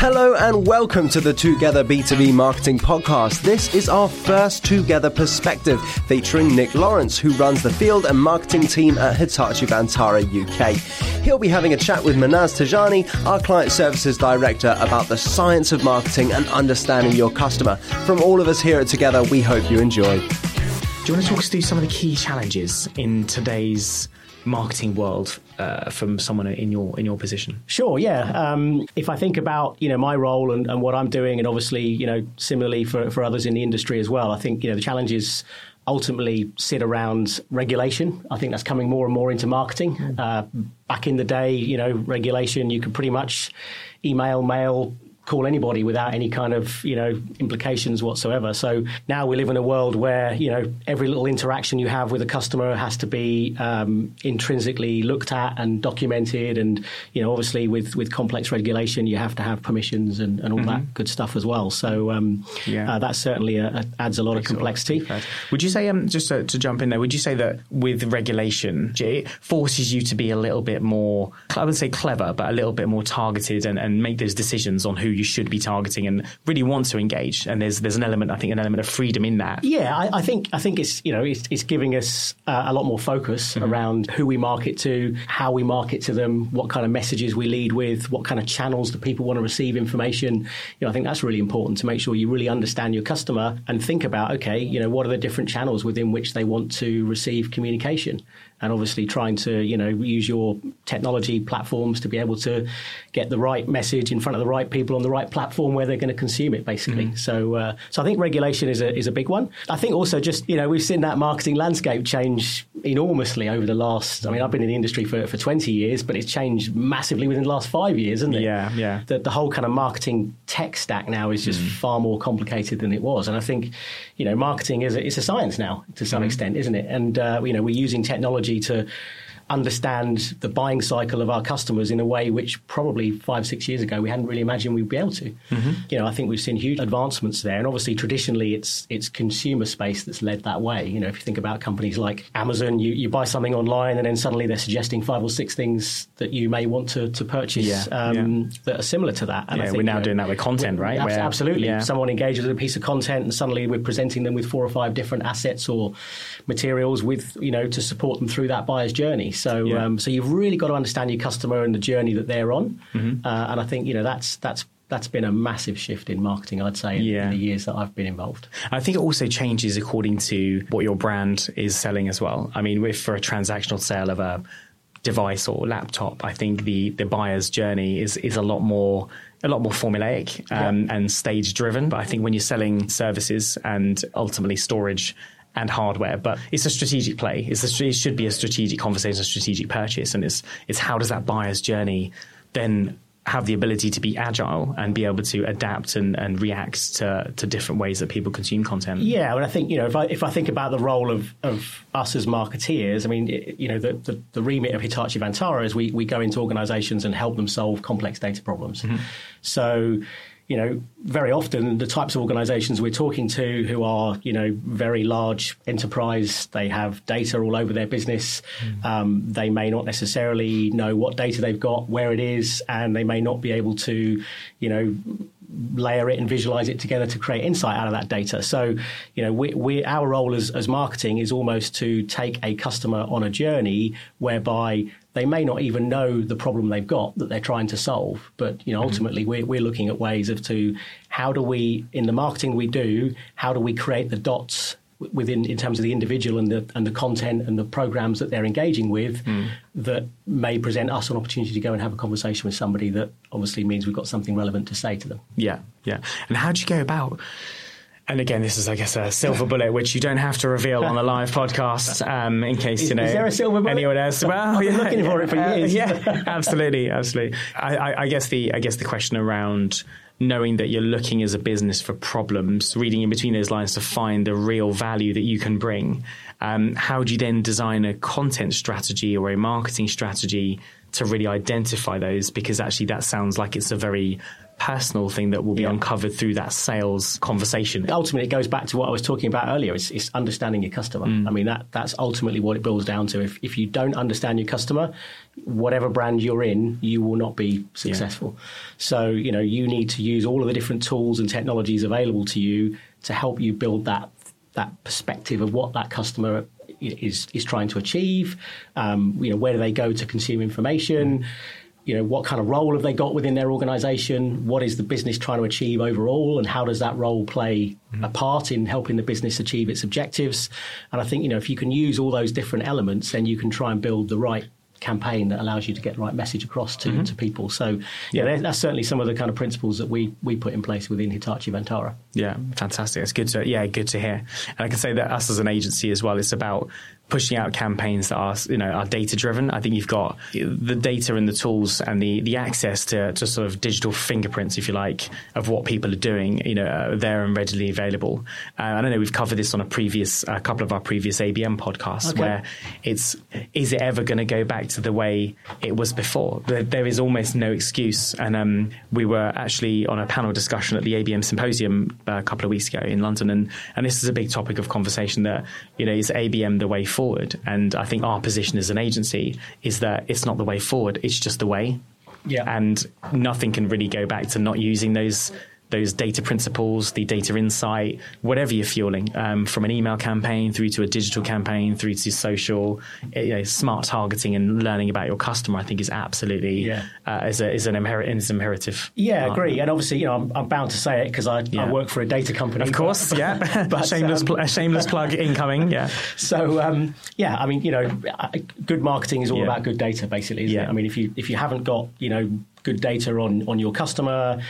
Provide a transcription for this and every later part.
Hello and welcome to the Together B2B Marketing Podcast. This is our first Together Perspective featuring Nick Lawrence, who runs the field and marketing team at Hitachi Vantara UK. He'll be having a chat with Manaz Tajani, our client services director, about the science of marketing and understanding your customer. From all of us here at Together, we hope you enjoy. Do you want to talk us through some of the key challenges in today's marketing world uh, from someone in your in your position? Sure, yeah. Um, if I think about you know my role and, and, what I'm doing, and obviously you know similarly for, for others in the industry as well, I think you know the challenges ultimately sit around regulation. I think that's coming more and more into marketing. Mm. Uh, back in the day, you know, regulation you could pretty much email, mail, call anybody without any kind of you know implications whatsoever. So now we live in a world where you know every little interaction you have with a customer has to be um, intrinsically looked at and documented, and you know obviously with with complex regulation you have to have permissions and, and all mm-hmm. that good stuff as well. So um, yeah, uh, that certainly a, uh, a adds a lot Makes of complexity. Would you say um, just to, to, jump in there? Would you say that with regulation it forces you to be a little bit more I would say clever, but a little bit more targeted and, and make those decisions on who you should be targeting and really want to engage. And there's there's an element, I think, an element of freedom in that. Yeah, I, I think I think it's you know it's, it's giving us uh, a lot more focus mm-hmm. around who we market to, how we market to them, what kind of messages we lead with, what kind of channels do people want to receive information. You know, I think that's really important to make sure you really understand your customer and think about okay, you know, what are the different channels within which they want to receive communication and obviously trying to you know use your technology platforms to be able to get the right message in front of the right people on the right platform where they're going to consume it basically mm-hmm. so uh, so I think regulation is a is a big one I think also just you know we've seen that marketing landscape change enormously over the last I mean I've been in the industry for, for 20 years but it's changed massively within the last five years isn't it yeah yeah the, the whole kind of marketing tech stack now is just mm. far more complicated than it was and I think you know marketing is a, it's a science now to some mm. extent isn't it and uh, you know we're using technology to understand the buying cycle of our customers in a way which probably five, six years ago we hadn't really imagined we'd be able to. Mm-hmm. You know, I think we've seen huge advancements there. And obviously, traditionally, it's it's consumer space that's led that way. You know, if you think about companies like Amazon, you, you buy something online and then suddenly they're suggesting five or six things that you may want to, to purchase yeah, um, yeah. that are similar to that. And yeah, think, we're now you know, doing that with content, right? Where, absolutely. Yeah. Someone engages with a piece of content and suddenly we're presenting them with four or five different assets or materials with, you know, to support them through that buyer's journey. So, yeah. um, so you've really got to understand your customer and the journey that they're on. Mm-hmm. Uh, and I think you know that's that's that's been a massive shift in marketing, I'd say, yeah. in the years that I've been involved. I think it also changes according to what your brand is selling as well. I mean, if for a transactional sale of a device or laptop, I think the the buyer's journey is is a lot more a lot more formulaic um, yeah. and stage driven. But I think when you're selling services and ultimately storage and hardware, but it's a strategic play. It's a, it should be a strategic conversation, a strategic purchase, and it's it's how does that buyer's journey then have the ability to be agile and be able to adapt and, and react to, to different ways that people consume content. Yeah, and I think you know if I if I think about the role of, of us as marketeers, I mean it, you know the, the, the remit of Hitachi Vantara is we we go into organisations and help them solve complex data problems. Mm-hmm. So you know, very often the types of organizations we're talking to who are, you know, very large enterprise, they have data all over their business. Mm. Um, they may not necessarily know what data they've got, where it is, and they may not be able to, you know, layer it and visualize it together to create insight out of that data. So, you know, we, we, our role as, as marketing is almost to take a customer on a journey whereby they may not even know the problem they've got that they're trying to solve. But, you know, mm-hmm. ultimately we're, we're looking at ways of to how do we, in the marketing we do, how do we create the dots within in terms of the individual and the and the content and the programs that they're engaging with mm. that may present us an opportunity to go and have a conversation with somebody that obviously means we've got something relevant to say to them. Yeah, yeah. And how do you go about and again, this is, I guess, a silver bullet, which you don't have to reveal on a live podcast, um, in case you know. Is there a silver bullet? Anyone else? Well, I've yeah, looking for it for years. Uh, yeah, absolutely, absolutely. I, I, I, guess the, I guess the question around knowing that you're looking as a business for problems, reading in between those lines to find the real value that you can bring. Um, how do you then design a content strategy or a marketing strategy to really identify those because actually that sounds like it's a very personal thing that will be yeah. uncovered through that sales conversation. Ultimately, it goes back to what I was talking about earlier. It's, it's understanding your customer. Mm. I mean, that that's ultimately what it boils down to. If if you don't understand your customer, whatever brand you're in, you will not be successful. Yeah. So you know you need to use all of the different tools and technologies available to you to help you build that that perspective of what that customer is is trying to achieve. Um, you know, where do they go to consume information? Mm you know, what kind of role have they got within their organization? What is the business trying to achieve overall? And how does that role play mm-hmm. a part in helping the business achieve its objectives? And I think, you know, if you can use all those different elements, then you can try and build the right campaign that allows you to get the right message across to, mm-hmm. to people. So, yeah, that's certainly some of the kind of principles that we, we put in place within Hitachi Vantara. Yeah, fantastic. It's good to yeah, good to hear. And I can say that us as an agency as well, it's about pushing out campaigns that are you know are data driven. I think you've got the data and the tools and the the access to, to sort of digital fingerprints, if you like, of what people are doing. You know, uh, there and readily available. Uh, I don't know. We've covered this on a previous a couple of our previous ABM podcasts okay. where it's is it ever going to go back to the way it was before? There, there is almost no excuse. And um, we were actually on a panel discussion at the ABM symposium uh, a couple of weeks ago in London, and and this is a big topic of conversation that you know is ABM the way forward forward. And I think our position as an agency is that it's not the way forward, it's just the way. Yeah. And nothing can really go back to not using those those data principles, the data insight, whatever you're fueling, um, from an email campaign through to a digital campaign through to social, eh, you know, smart targeting and learning about your customer, I think is absolutely yeah. uh, is, a, is an is imperative. Yeah, I agree. And obviously, you know, I'm, I'm bound to say it because I, yeah. I, work for a data company. Of course, but, yeah. but, shameless, um, pl- shameless plug incoming. Yeah. So um, yeah, I mean, you know, good marketing is all yeah. about good data, basically. yeah. It? I mean, if you if you haven't got you know good data on on your customer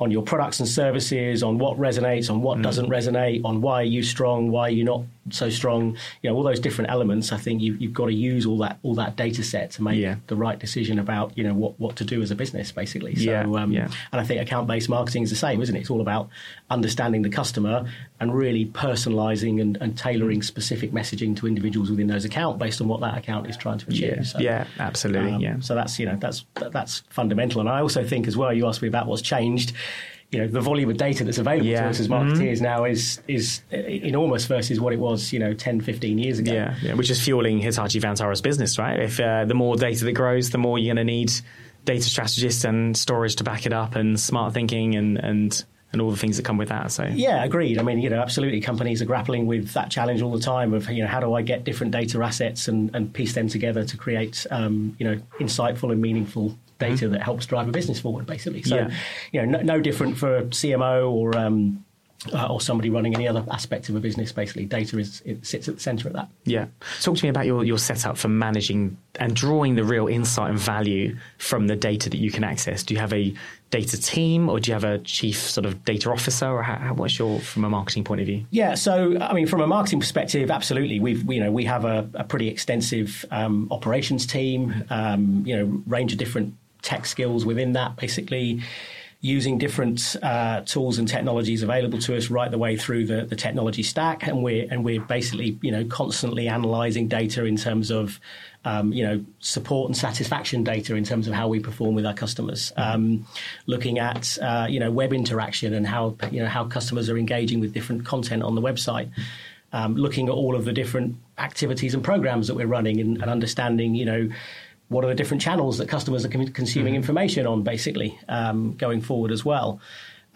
on your products and services, on what resonates, on what mm. doesn't resonate, on why are you strong, why are you not so strong. You know, all those different elements. I think you, have got to use all that all that data set to make yeah. the right decision about you know what, what to do as a business, basically. So, yeah. Um, yeah. and I think account based marketing is the same, isn't it? It's all about understanding the customer and really personalising and, and, tailoring specific messaging to individuals within those accounts based on what that account is trying to achieve. Yeah, so, yeah absolutely. Um, yeah. So that's you know that's that's fundamental. And I also think as well. You asked me about what's changed you know the volume of data that's available yeah. to us as marketeers mm-hmm. now is is enormous versus what it was you know 10 15 years ago yeah, yeah. which is fueling Hitachi Vantara's business right if uh, the more data that grows the more you're going to need data strategists and storage to back it up and smart thinking and and and all the things that come with that. So yeah, agreed. I mean, you know, absolutely, companies are grappling with that challenge all the time of you know how do I get different data assets and, and piece them together to create um, you know insightful and meaningful data mm-hmm. that helps drive a business forward, basically. So, yeah. you know, no, no, different for a CMO or um, uh, or somebody running any other aspect of a business. Basically, data is it sits at the centre of that. Yeah. Talk to me about your your setup for managing and drawing the real insight and value from the data that you can access. Do you have a data team, or do you have a chief sort of data officer, or how, what's your from a marketing point of view? Yeah, so I mean, from a marketing perspective, absolutely. We've you know we have a, a pretty extensive um, operations team, um, you know, range of different tech skills within that, basically using different uh, tools and technologies available to us right the way through the, the technology stack, and we're and we're basically you know constantly analysing data in terms of um, you know support and satisfaction data in terms of how we perform with our customers, um, looking at uh, you know web interaction and how you know how customers are engaging with different content on the website. Um, looking at all of the different activities and programs that we're running and, and understanding, you know, what are the different channels that customers are consuming mm-hmm. information on, basically, um, going forward as well.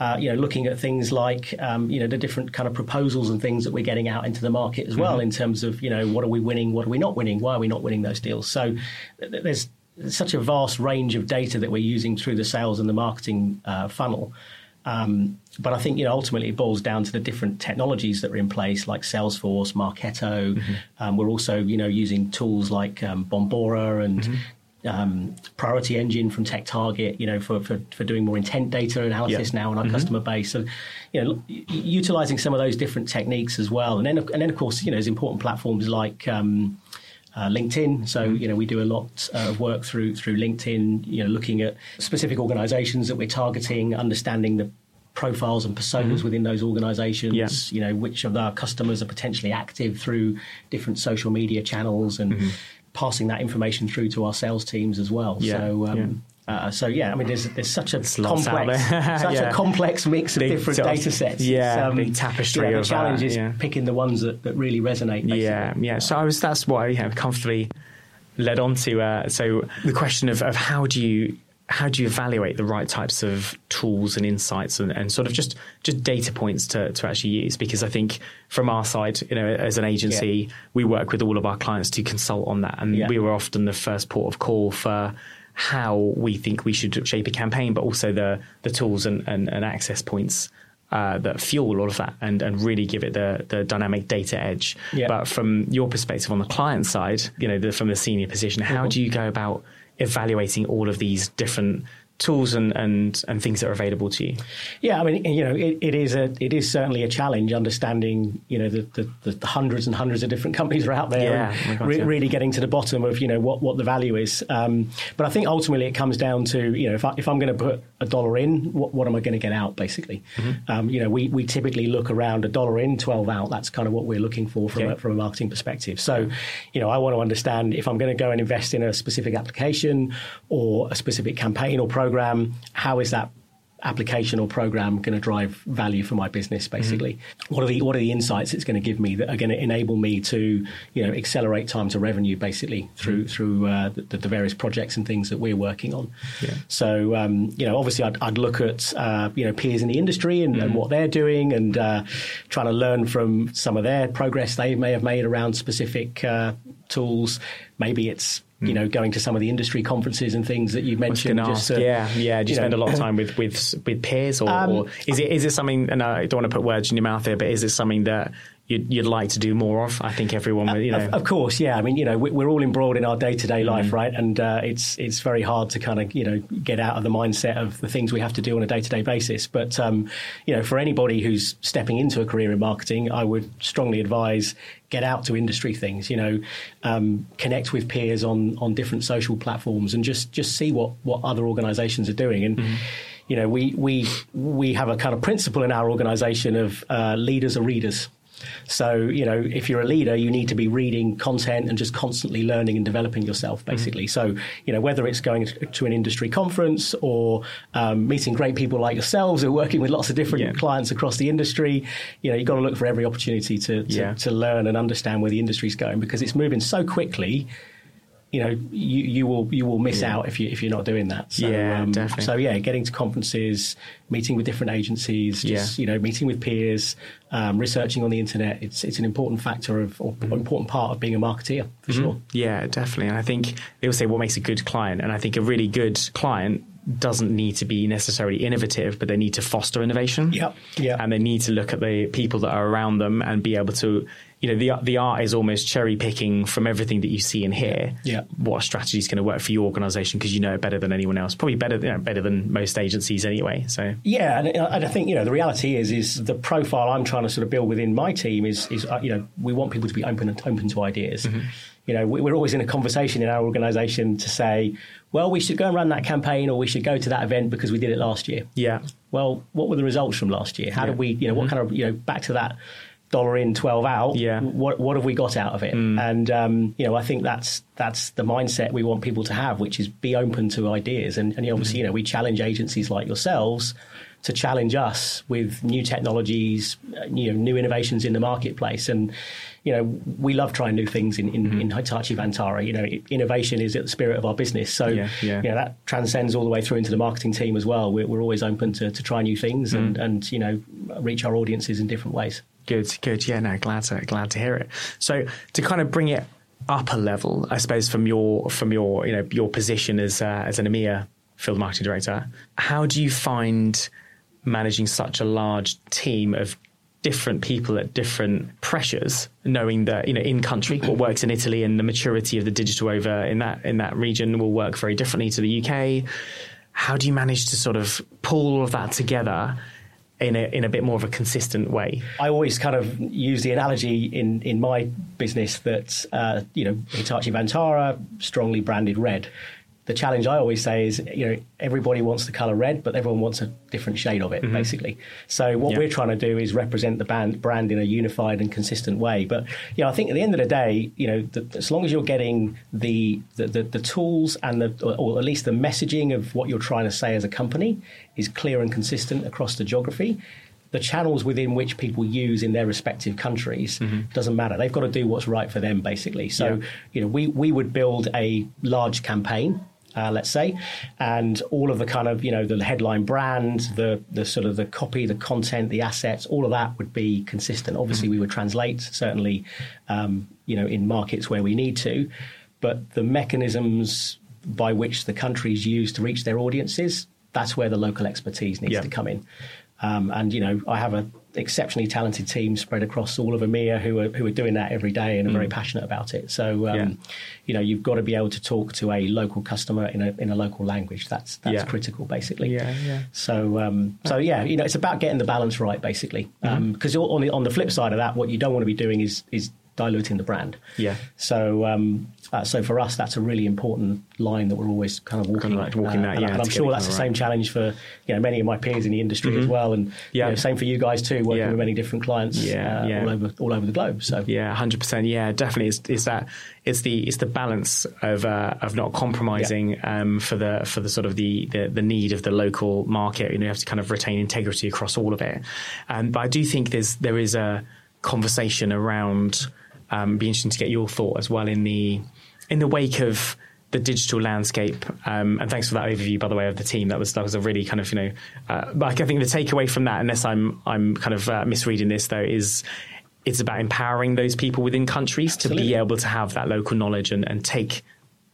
Uh, you know, looking at things like um, you know the different kind of proposals and things that we're getting out into the market as well, mm-hmm. in terms of you know what are we winning, what are we not winning, why are we not winning those deals. So th- there's such a vast range of data that we're using through the sales and the marketing uh, funnel. Um, but I think you know ultimately it boils down to the different technologies that are in place, like Salesforce, Marketo. Mm-hmm. Um, we're also you know using tools like um, Bombora and. Mm-hmm. Um, Priority Engine from TechTarget, you know, for, for, for doing more intent data analysis now on our mm-hmm. customer base, and you know, utilizing some of those different techniques as well. And then, and then of course, you know, there's important platforms like um, uh, LinkedIn. So mm-hmm. you know we do a lot uh, of work through through LinkedIn. You know, looking at specific organisations that we're targeting, understanding the profiles and personas mm-hmm. within those organizations yeah. you know which of our customers are potentially active through different social media channels and mm-hmm. passing that information through to our sales teams as well. Yeah, so. Um, yeah. Uh, so yeah, I mean, there's there's such a complex, such Yeah. a complex mix of Big different data sets. yeah, It's, big tapestry yeah, the of, uh, challenge is yeah. picking the ones that, that really resonate. Basically. Yeah, yeah. So I was that's what I you know, comfortably led on to. Uh, so the question of, of how do you how do you evaluate the right types of tools and insights and, and sort of just just data points to, to actually use? Because I think from our side, you know, as an agency, we work with all of our clients to consult on that, and Yeah. we were often the first port of call for how we think we should shape a campaign, but also the the tools and, and, and access points uh, that fuel all of that and, and really give it the, the dynamic data edge. Yeah. But from your perspective on the client side, you know, the, from the senior position, how Mm-hmm. do you go about evaluating all of these different tools and, and, and things that are available to you? Yeah, I mean, you know, it, it is a it is certainly a challenge understanding, you know, the, the, the hundreds and hundreds of different companies are out there, Yeah, and re- really getting to the bottom of you know what, what the value is. Um, but I think ultimately it comes down to you know if I, if I'm going to put a dollar in, what, what am I going to get out basically? Mm-hmm. Um, you know, we, we typically look around a dollar in, twelve out. That's kind of what we're looking for from Okay. a, from a marketing perspective. So, you know, I want to understand if I'm going to go and invest in a specific application or a specific campaign or program, how is that application or program going to drive value for my business basically? What are the what are the insights it's going to give me that are going to enable me to you know accelerate time to revenue basically through through uh, the, the various projects and things that we're working on? Yeah. so um, you know obviously I'd, I'd look at uh, you know peers in the industry and, and what they're doing and uh, trying to learn from some of their progress they may have made around specific uh, tools. Maybe it's you know, going to some of the industry conferences and things that you've mentioned. just ask, to, yeah, yeah. Do you, you spend know- a lot of time with with with peers, or, Um, or is it is it something? And I don't want to put words in your mouth here, but is it something that you'd, you'd like to do more of? I think everyone, would, you know, Of, of course, yeah. I mean, you know, we- we're all embroiled in our day to day life, right? And uh, it's it's very hard to kind of you know get out of the mindset of the things we have to do on a day to day basis. But um, you know, for anybody who's stepping into a career in marketing, I would strongly advise get out to industry things. You know, um, connect with peers on on different social platforms and just just see what what other organisations are doing and. You know, we, we we have a kind of principle in our organisation of uh, leaders are readers. So, you know, if you're a leader, you need to be reading content and just constantly learning and developing yourself, basically. So, you know, whether it's going to an industry conference or um, meeting great people like yourselves who are working with lots of different Yeah. clients across the industry, you know, you've got to look for every opportunity to, to, Yeah. to learn and understand where the industry's going because it's moving so quickly. You know, you, you will you will miss out if you if you're not doing that. So, Yeah, definitely. So yeah, getting to conferences, meeting with different agencies, just Yeah. you know, meeting with peers, um, researching on the internet. It's it's an important factor of or Mm-hmm. important part of being a marketeer for sure. Yeah, definitely. And I think they will say what makes a good client. And I think a really good client doesn't need to be necessarily innovative, but they need to foster innovation. Yep, yep. And they need to look at the people that are around them and be able to, you know, the the art is almost cherry picking from everything that you see and hear. Yeah. What strategy is going to work for your organization because you know it better than anyone else. Probably better, you know, better than most agencies anyway. So Yeah, and, and I think you know the reality is is the profile I'm trying to sort of build within my team is is uh, you know we want people to be open and open to ideas. Mm-hmm. You know, we- we're always in a conversation in our organisation to say, well, we should go and run that campaign, or we should go to that event because we did it last year. yeah, Well, what were the results from last year? How Yeah. did we, you know, what kind of, you know, back to that dollar in, twelve out. Yeah. What what have we got out of it? And um, you know, I think that's that's the mindset we want people to have, which is be open to ideas. And, and obviously, you know, we challenge agencies like yourselves to challenge us with new technologies, uh, you know, new innovations in the marketplace. And you know, we love trying new things in in, in Hitachi Vantara. You know, innovation is at the spirit of our business. So Yeah, yeah. you know that transcends all the way through into the marketing team as well. We're, we're always open to, to try new things and, and you know reach our audiences in different ways. Good, good. Yeah, no, glad to glad to hear it. So to kind of bring it up a level, I suppose from your from your you know your position as uh, as an EMEA field marketing director, how do you find managing such a large team of different people at different pressures, knowing that you know in country what works in Italy and the maturity of the digital over in that in that region will work very differently to the UK. How do you manage to sort of pull all of that together? In a, in a bit more of a consistent way. I always kind of use the analogy in, in my business that uh, you know Hitachi Vantara strongly branded red. The challenge I always say is, you know, everybody wants the color red, but everyone wants a different shade of it, mm-hmm. basically. So what yeah. we're trying to do is represent the band, brand in a unified and consistent way. But you know, I think at the end of the day, you know, the, as long as you're getting the, the the, the tools and the, or at least the messaging of what you're trying to say as a company is clear and consistent across the geography, the channels within which people use in their respective countries mm-hmm. doesn't matter. They've got to do what's right for them, basically. So, yeah. you know, we, we would build a large campaign uh, let's say, and all of the kind of you know the headline brand, the the sort of the copy, the content, the assets, all of that would be consistent. Obviously, we would translate certainly, um, you know, in markets where we need to, but the mechanisms by which the countries use to reach their audiences, that's where the local expertise needs yeah. to come in. Um, and you know, I have an exceptionally talented team spread across all of EMEA who are who are doing that every day and are mm. very passionate about it. So, um, yeah. you know, you've got to be able to talk to a local customer in a in a local language. That's that's yeah. critical, basically. Yeah, yeah. So, um, so yeah, you know, it's about getting the balance right, basically. Because mm-hmm. Um, on the on the flip side of that, what you don't want to be doing is is diluting the brand. Yeah. So um, uh, so for us, that's a really important line that we're always kind of walking. Kind of like walking uh, that, yeah. And I'm sure that's the right. same challenge for you know many of my peers in the industry mm-hmm. as well, and yeah. You know, same for you guys too, working yeah. with many different clients yeah, uh, yeah. all over all over the globe. So yeah, hundred percent. Yeah, definitely. It's, it's, that it's the it's the balance of uh, of not compromising um, for the for the sort of the, the, the need of the local market. You know, you have to kind of retain integrity across all of it. Um, but I do think there's there is a conversation around. Um, be interesting to get your thought as well in the in the wake of the digital landscape, um, and thanks for that overview, by the way, of the team. That was that was a really kind of you know, uh, I think the takeaway from that, unless I'm I'm kind of uh, misreading this though, is it's about empowering those people within countries Absolutely. to be able to have that local knowledge and, and take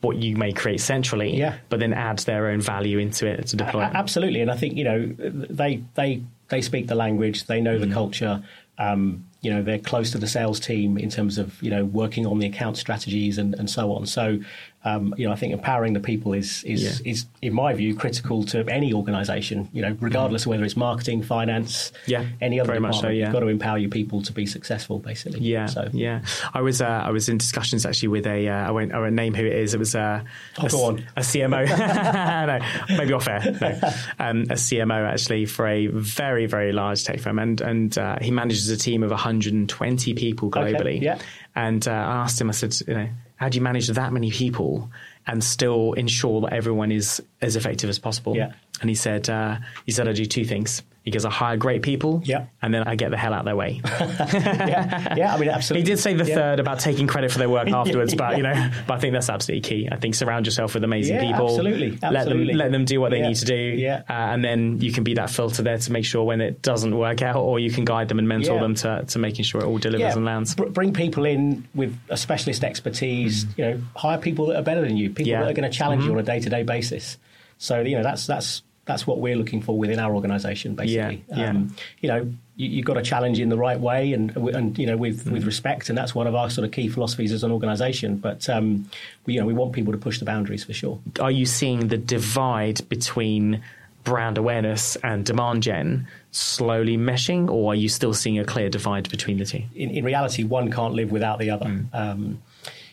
what you may create centrally, yeah. but then add their own value into it to deploy. absolutely, and I think you know they they they speak the language, they know mm. the culture. Um, you know they're close to the sales team in terms of you know working on the account strategies and, and so on. So um, you know I think empowering the people is is yeah. is in my view critical to any organisation. You know regardless mm. of whether it's marketing, finance, yeah, any other department, so, yeah. you've got to empower your people to be successful. Basically, yeah, so. yeah. I was uh, I was in discussions actually with a uh, I won't I won't name who it is. It was uh, oh, a, a CMO, no, maybe off air, no, um, a CMO actually for a very very large tech firm, and and uh, he manages a team of 120 people globally. Okay, yeah. And uh, I asked him, I said, you know, how do you manage that many people and still ensure that everyone is as effective as possible? Yeah. And he said, uh, he said, I do two things because I hire great people, yeah. and then I get the hell out of their way. yeah. yeah, I mean, absolutely. He did say the yeah. third about taking credit for their work afterwards, but you know, but I think that's absolutely key. I think surround yourself with amazing people. Absolutely, absolutely. Let them let them do what they need to do, yeah. Uh, and then you can be that filter there to make sure when it doesn't work out, or you can guide them and mentor them to, to making sure it all delivers and lands. Br- bring people in with a specialist expertise. Mm. You know, hire people that are better than you, people that are going to challenge mm-hmm. you on a day to day basis. So you know, that's that's that's what we're looking for within our organisation, basically. Yeah, yeah. Um, you know, you, have got to challenge in the right way and and you know with, mm. with respect, and that's one of our sort of key philosophies as an organisation. But um, we, you know, we want people to push the boundaries for sure. Are you seeing the divide between brand awareness and demand gen slowly meshing, or are you still seeing a clear divide between the two? In, in reality, one can't live without the other. Mm. Um,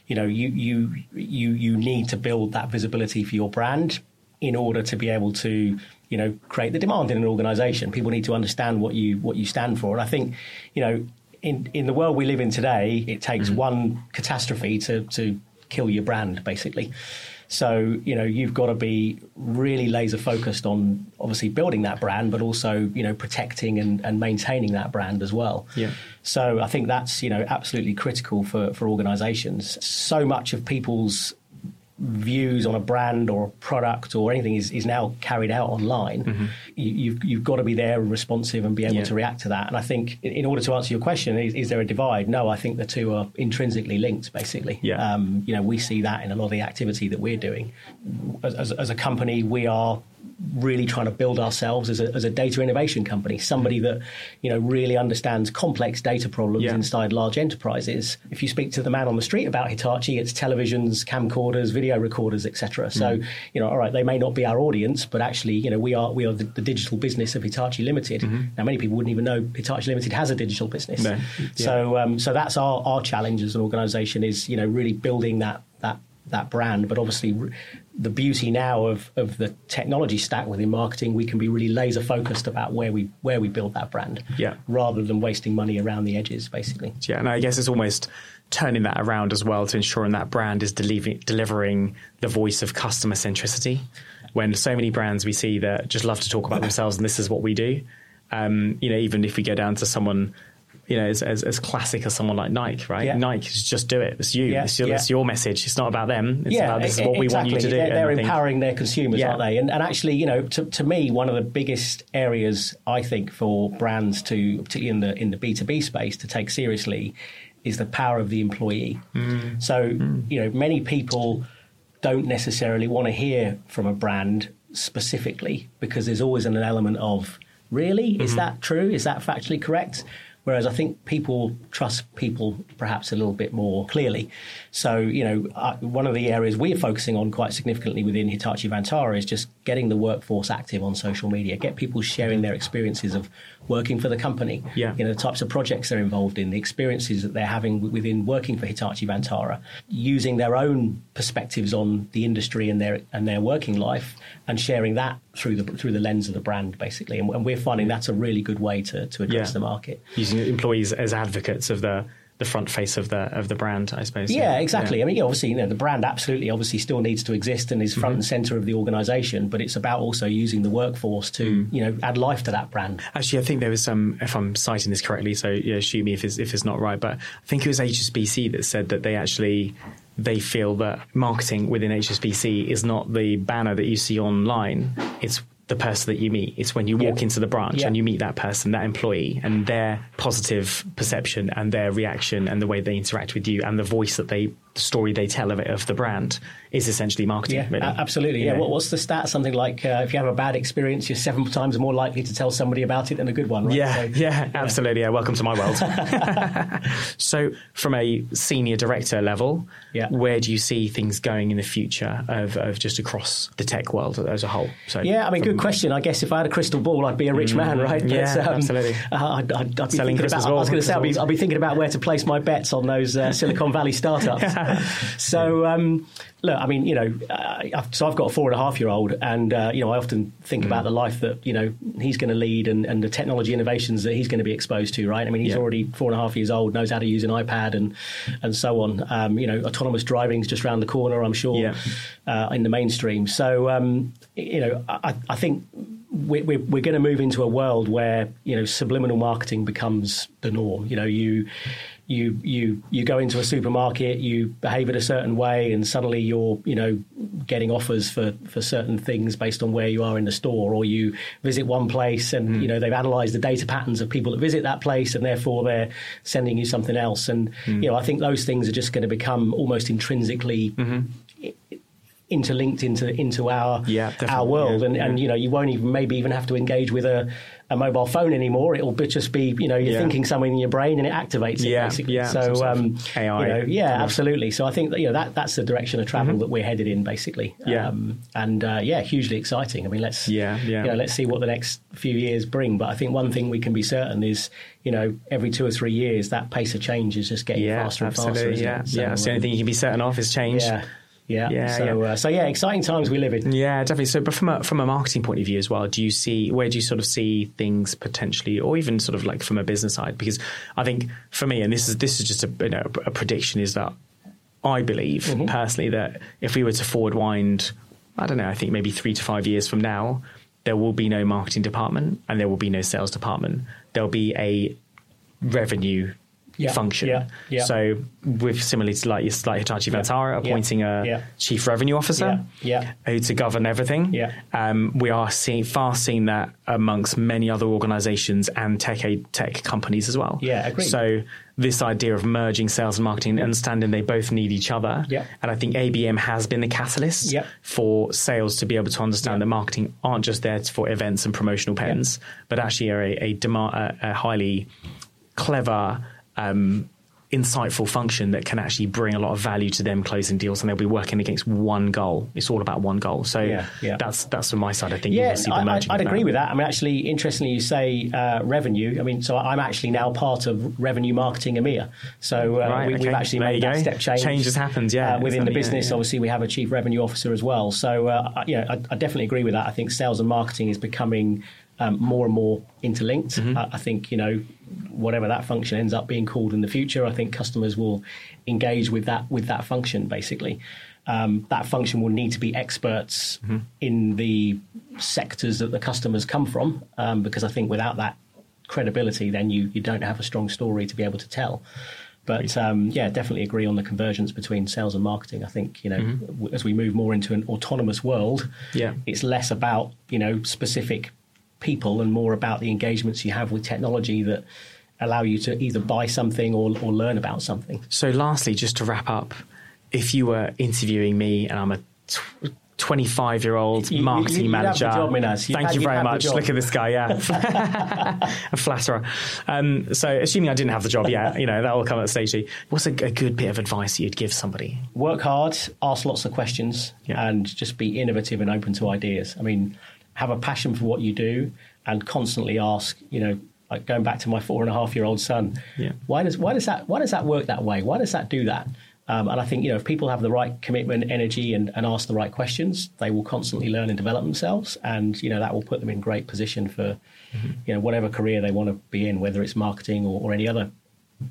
you know, you you you you need to build that visibility for your brand in order to be able to you know create the demand in an organization. People need to understand what you what you stand for. And i think you know in in the world we live in today it takes mm-hmm. one catastrophe to to kill your brand basically. So you know you've got to be really laser focused on obviously building that brand but also you know protecting and, and maintaining that brand as well. Yeah. So i think that's you know absolutely critical for for organizations. So much of people's views on a brand or a product or anything is, is now carried out online, mm-hmm. you, have you've got to be there and responsive and be able yeah. to react to that. And I think in order to answer your question, is, is, there a divide? No, I think the two are intrinsically linked, basically. Yeah. Um, you know, we see that in a lot of the activity that we're doing. As, as, as a company, we are really trying to build ourselves as a, as a data innovation company, somebody that you know really understands complex data problems yeah. inside large enterprises. If you speak to the man on the street about Hitachi, it's televisions, camcorders, video recorders, etc. Mm. So you know, all right, they may not be our audience, but actually, you know, we are we are the, the digital business of Hitachi Limited. Mm-hmm. Now, many people wouldn't even know Hitachi Limited has a digital business. No. Yeah. So um, so that's our our challenge as an organisation is you know really building that that that brand. But obviously, the beauty now of, of the technology stack within marketing, we can be really laser focused about where we where we build that brand, yeah. rather than wasting money around the edges, basically. Yeah, and I guess it's almost turning that around as well to ensuring that brand is delivering delivering the voice of customer centricity. When so many brands we see that just love to talk about themselves and this is what we do. Um, you know, even if we go down to someone you know, as, as, as, classic as someone like Nike, right? Yeah. Nike, is just do it. It's you. Yeah. It's, your, yeah. it's, your, message. It's not about them. It's yeah, about this is what we exactly. want you to do. They're, they're empowering their consumers, aren't they? And, and actually, you know, to, to, me, one of the biggest areas I think for brands to, particularly in the in the B two B space, to take seriously is the power of the employee. Mm. So, mm. you know, many people don't necessarily want to hear from a brand specifically because there's always an element of really is mm-hmm. that true is that factually correct Whereas I think people trust people perhaps a little bit more clearly. So, you know, uh, one of the areas we're focusing on quite significantly within Hitachi Vantara is just getting the workforce active on social media, get people sharing their experiences of working for the company, yeah. you know, the types of projects they're involved in, the experiences that they're having within working for Hitachi Vantara, using their own perspectives on the industry and their and their working life, and sharing that through the through the lens of the brand, basically. And, and we're finding that's a really good way to to address yeah. the market. Using employees as advocates of the the front face of the of the brand, I suppose. Yeah, exactly. Yeah. I mean, obviously, you know, the brand absolutely, obviously, still needs to exist and is front mm-hmm. and center of the organisation. But it's about also using the workforce to, mm. you know, add life to that brand. Actually, I think there was some, if I'm citing this correctly, so yeah, shoot me if it's if it's not right. But I think it was HSBC that said that they actually they feel that marketing within HSBC is not the banner that you see online. It's the person that you meet. It's when you walk yeah. into the branch yeah. and you meet that person, that employee, and their positive perception and their reaction and the way they interact with you and the voice that they, the story they tell of it of the brand is essentially marketing. Yeah, really. absolutely. Yeah. what what's the stat? Something like uh, if you have a bad experience, you're seven times more likely to tell somebody about it than a good one. Right? Yeah, so, yeah, absolutely. Yeah, welcome to my world. so, from a senior director level, yeah. where do you see things going in the future of, of just across the tech world as a whole? So, yeah, I mean, good question. I guess if I had a crystal ball, I'd be a rich mm, man, right? But, yeah, um, absolutely. Uh, I'd, I'd, I'd, be Selling thinking about. I was going to say, I'll be, I'll be, thinking about where to place my bets on those uh, Silicon Valley startups. so. Um, look, I mean, you know, uh, so I've got a four and a half year old, and uh, you know, I often think mm. about the life that you know he's going to lead and, and the technology innovations that he's going to be exposed to. Right? I mean, he's yeah. already four and a half years old, knows how to use an iPad and and so on. Um, you know, autonomous driving is just around the corner, I'm sure, yeah. uh, in the mainstream. So, um, you know, I, I think we're, we're, we're going to move into a world where you know subliminal marketing becomes the norm. You know, you you you you go into a supermarket, you behave in a certain way, and suddenly you're you know getting offers for for certain things based on where you are in the store, or you visit one place and mm. you know they've analysed the data patterns of people that visit that place, and therefore they're sending you something else. And mm. you know I think those things are just going to become almost intrinsically. Mm-hmm interlinked into into our yeah, our world, yeah, and yeah. and you know you won't even maybe even have to engage with a a mobile phone anymore. It'll just be, you know, you're yeah. thinking something in your brain and it activates it yeah, basically. Yeah, so, um, AI. You know, yeah, absolutely. So I think that, you know, that, that's the direction of travel mm-hmm. that we're headed in basically. Yeah. Um, and uh, yeah, hugely exciting. I mean, let's, yeah, yeah. You know, let's see what the next few years bring. But I think one thing we can be certain is, you know, every two or three years, that pace of change is just getting yeah, faster and absolutely, faster. Yeah, so, yeah. That's the only thing you can be certain of is change. Yeah. Yeah. Yeah. So, yeah. Uh, so yeah, exciting times we live in. Yeah, definitely. So, but from a from a marketing point of view as well, do you see where do you sort of see things potentially, or even sort of like from a business side? Because I think for me, and this is this is just a, you know, a prediction, is that I believe mm-hmm. personally that if we were to forward wind, I don't know, I think maybe three to five years from now, there will be no marketing department and there will be no sales department. There'll be a revenue yeah, function. Yeah, yeah. So, with similarly to like, like Hitachi Vantara appointing a chief revenue officer yeah, who to govern everything, yeah. Um, we are seeing fast seeing that amongst many other organisations and tech tech companies as well. Yeah, agreed. So this idea of merging sales and marketing, and understanding they both need each other. Yeah. And I think ABM has been the catalyst yeah. for sales to be able to understand that marketing aren't just there for events and promotional pens, but actually are a, a, a highly clever um, insightful function that can actually bring a lot of value to them closing deals, and they'll be working against one goal. It's all about one goal. So Yeah, yeah. that's that's from my side. I think Yeah, you'll see the I, would agree with that. I mean, actually, interestingly, you say uh, revenue. I mean, so I'm actually now part of revenue marketing EMEA. So uh, Right, we, okay. we've actually There made that go. step change. Change has happened, yeah. uh, within the business. yeah. Obviously, we have a chief revenue officer as well. So uh, I- yeah, I, I definitely agree with that. I think sales and marketing is becoming um, more and more interlinked. Mm-hmm. I, I think you know whatever that function ends up being called in the future, I think customers will engage with that with that function basically. Um, that function will need to be experts Mm-hmm. in the sectors that the customers come from, um, because I think without that credibility, then you, you don't have a strong story to be able to tell. But um, yeah, definitely agree on the convergence between sales and marketing. I think you know w- as we move more into an autonomous world, Mm-hmm. Yeah. it's less about you know specific people and more about the engagements you have with technology that allow you to either buy something or, or learn about something. So, lastly, just to wrap up, if you were interviewing me and I'm a 25 year old You- you- marketing have the manager, job, thank have- you very much. Look at this guy, yeah. a flatterer. Um, so, assuming I didn't have the job yet, you know, that will come at stage two. What's a, a good bit of advice you'd give somebody? work hard, ask lots of questions, Yeah. and just be innovative and open to ideas. I mean, have a passion for what you do and constantly ask, you know, like going back to my four and a half year old son, Yeah. why does why does that why does that work that way? Why does that do that? Um, and I think you know if people have the right commitment, energy, and, and ask the right questions, they will constantly learn and develop themselves, and you know that will put them in great position for you know whatever career they want to be in, whether it's marketing or, or any other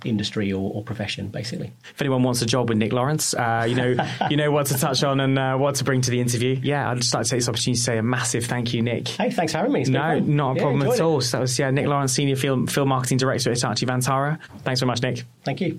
industry or, or profession, basically. If anyone wants a job with Nick Lawrence, uh, you know, you know what to touch on and uh, what to bring to the interview. Yeah, I'd just like to take this opportunity to say a massive thank you, Nick. Hey, thanks for having me. No, fun. not a Yeah, problem at it. all. So that was yeah, Nick Lawrence, senior film film marketing director at Hitachi Vantara. Thanks very much, Nick. Thank you.